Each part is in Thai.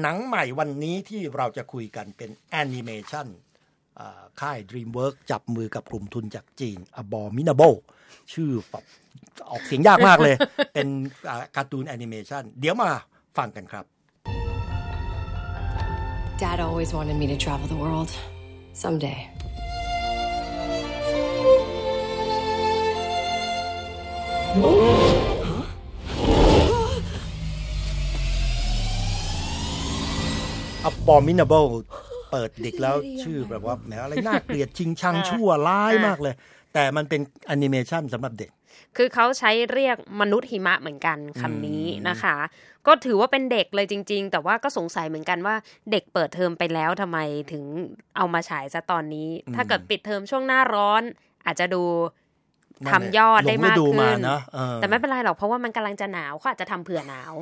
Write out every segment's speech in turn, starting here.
หนังใหม่วันนี้ที่เราจะคุยกันเป็นแอนิเมชันค่าย DreamWorks จับมือกับกลุ่มทุนจากจีน Abominable ชื่อแบบออกเสียงยากมากเลย เป็นการ์ตูนแอนิเมชันเดี๋ยวมาฟังกันครับ Dad always wanted me to travel the world. Someday. Abominable เปิดเด็กแล้วชื่อแบบว่าแหมอะไรน่าเกลียดชิงชังชั่วร้ายมากเลย แต่มันเป็นแอนิเมชันสำหรับเด็ก คือเขาใช้เรียกมนุษย์หิมะเหมือนกันคำนี้นะคะ ก็ถือว่าเป็นเด็กเลยจริง ๆ แต่ว่าก็สงสัยเหมือนกันว่าเด็กเปิดเทอมไปแล้วทำไมถึงเอามาฉายซะตอนนี้ ถ้าเกิดปิดเทอมช่วงหน้าร้อน อาจจะดูทำยอดได้มากขึ้นแต่ไม่เป็นไรหรอกเพราะว่ามันกำลังจะหนาวเขาอาจจะทำเผื่อหนาว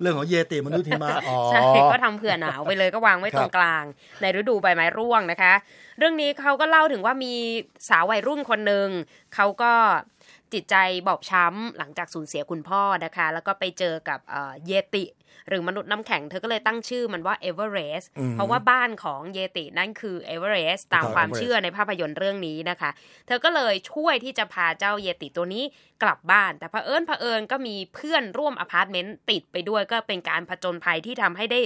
เรื่องของเยติมนุษย์หิมะใช่ก็ทำเผื่อหนาวไปเลยก็วางไว้ตรงกลาง ในฤดูใบไม้ร่วงนะคะ เรื่องนี้เขาก็เล่าถึงว่ามีสาววัยรุ่นคนหนึ่งเขาก็ จิตใจบอบช้ำหลังจากสูญเสียคุณพ่อนะคะ แล้วก็ไปเจอกับเยติ หรือมนุษย์น้ำแข็ง เธอก็เลยตั้งชื่อมันว่าเอเวอเรสต์เพราะว่าบ้านของเยตินั่นคือเอเวอเรสต์ตามความเชื่อในภาพยนตร์เรื่องนี้นะคะ เธอก็เลยช่วยที่จะพาเจ้าเยติตัวนี้กลับบ้าน แต่เผอิญเผอิญก็มีเพื่อนร่วมอพาร์ตเมนต์ติดไปด้วยก็เป็นการผจญภัยที่ทำให้ได้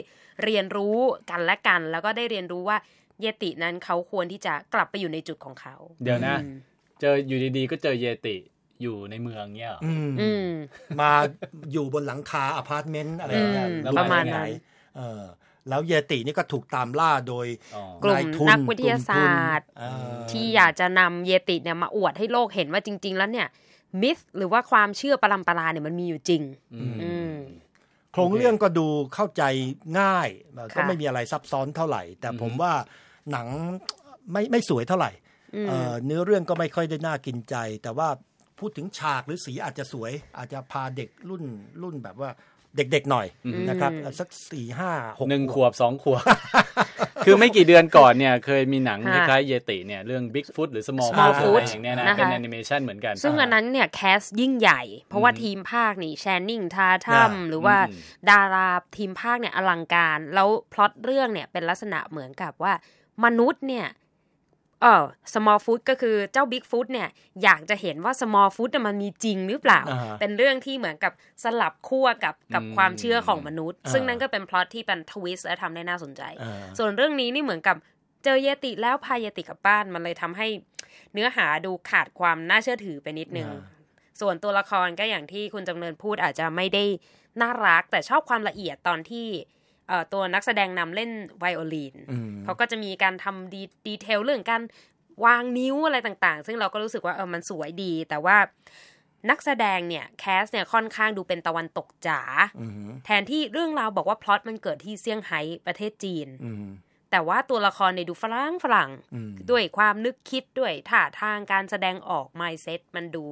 เรียนรู้กันและกัน แล้วก็ได้เรียนรู้ว่าเยตินั้นเขาควรที่จะกลับไปอยู่ในจุดของเขา เดี๋ยวนะ เจออยู่ดีๆ ก็เจอเยติ อยู่ในเมืองเนี้ยมาอยู่บนหลังคาอพาร์ตเมนต์อะไรเงี้ยประมาณไหนแล้วเยตินี่ก็ถูกตามล่าโดยกลุ่มนักวิทยาศาสตร์ ที่อยากจะนำเยติเนี่ยมาอวดให้โลกเห็นว่าจริง ๆ แล้วเนี่ยมิสหรือว่าความเชื่อปรำปราเนี่ยมันมีอยู่จริงโครงเรื่องก็ดูเข้าใจง่าย ก็ไม่มีอะไรซับซ้อนเท่าไหร่ แต่ผมว่าหนังไม่ไม่สวยเท่าไหร่เนื้อเรื่องก็ไม่ค่อยได้น่ากินใจ แต่ว่า พูดถึงฉากหรือสีอาจจะสวย อาจจะพาเด็กรุ่นรุ่นแบบว่าเด็กๆหน่อยนะครับสักสี่ห้าหกหนึ่งขวบสองขวบ คือไม่กี่เดือนก่อนเนี่ย เคยมีหนังคล้ายๆเยติเนี่ย เรื่อง Big Foot หรือ Small Foot อะไรอย่างเนี้ยนะ เป็นแอนิเมชันเหมือนกัน ซึ่งอันนั้นเนี่ย cast ยิ่งใหญ่ เพราะว่าทีมพากย์นี่ Channing Tatum หรือว่าดาราทีมพากย์เนี่ย อลังการ แล้วพล็อตเรื่องเนี่ยเป็นลักษณะเหมือนกับว่ามนุษย์เนี่ย เออ small food ก็คือเจ้า big food เนี่ยอยากจะเห็นว่า small food มันมีจริงหรือเปล่า เป็นเรื่องที่เหมือนกับสลับขั้วกับกับความเชื่อของมนุษย์ ซึ่งนั่นก็เป็นพล็อตที่เป็น twist และทำได้น่าสนใจ ส่วนเรื่องนี้นี่เหมือนกับเจอเยติแล้วพาเยติกลับบ้านมันเลยทำให้เนื้อหาดูขาดความน่าเชื่อถือไปนิดนึงส่วนตัวละครก็อย่างที่คุณจำเนินพูดอาจจะไม่ได้น่ารักแต่ชอบความละเอียดตอนที่ ตัวนักแสดงนำเล่นไวโอลินเขาก็จะมีการทำดีดีเทลเรื่องการวางนิ้วอะไรต่างๆ ซึ่งเราก็รู้สึกว่าเออมันสวยดี แต่ว่านักแสดงเนี่ยแคสเนี่ยค่อนข้างดูเป็นตะวันตกจ๋าแทนที่เรื่องราวบอกว่าพล็อตมันเกิดที่เซี่ยงไฮ้ประเทศจีนแต่ว่าตัวละครในดูฝรั่งฝรั่งด้วยความนึกคิดด้วยท่าทางการแสดงออกไมเซ็ตมันดู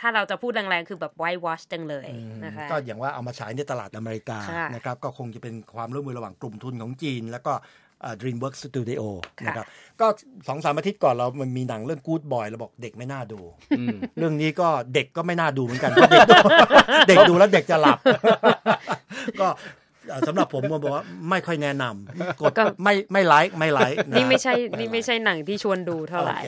ถ้าเราจะพูดแรงๆ คือแบบไวท์วอชจังเลยนะคะก็อย่างว่าเอามาฉายในตลาดอเมริกานะครับก็คงจะเป็นความร่วมมือระหว่างกลุ่มทุนของจีน แล้วก็ DreamWorks Studio นะครับก็สองสามอาทิตย์ก่อนเรามันมีหนังเรื่อง Good Boy เราบอกเด็กไม่น่าดู เรื่องนี้ก็เด็กก็ไม่น่าดูเหมือนกัน เด็กดูแล้วเด็กจะหลับ ก็สำหรับผมผมบอกว่าไม่ค่อยแนะนำกดไม่ไม่ไลค์ไม่ไลค์นี่ไม่ใช่นี่ไม่ใช่หนังที่ชวนดูเท่าไหร่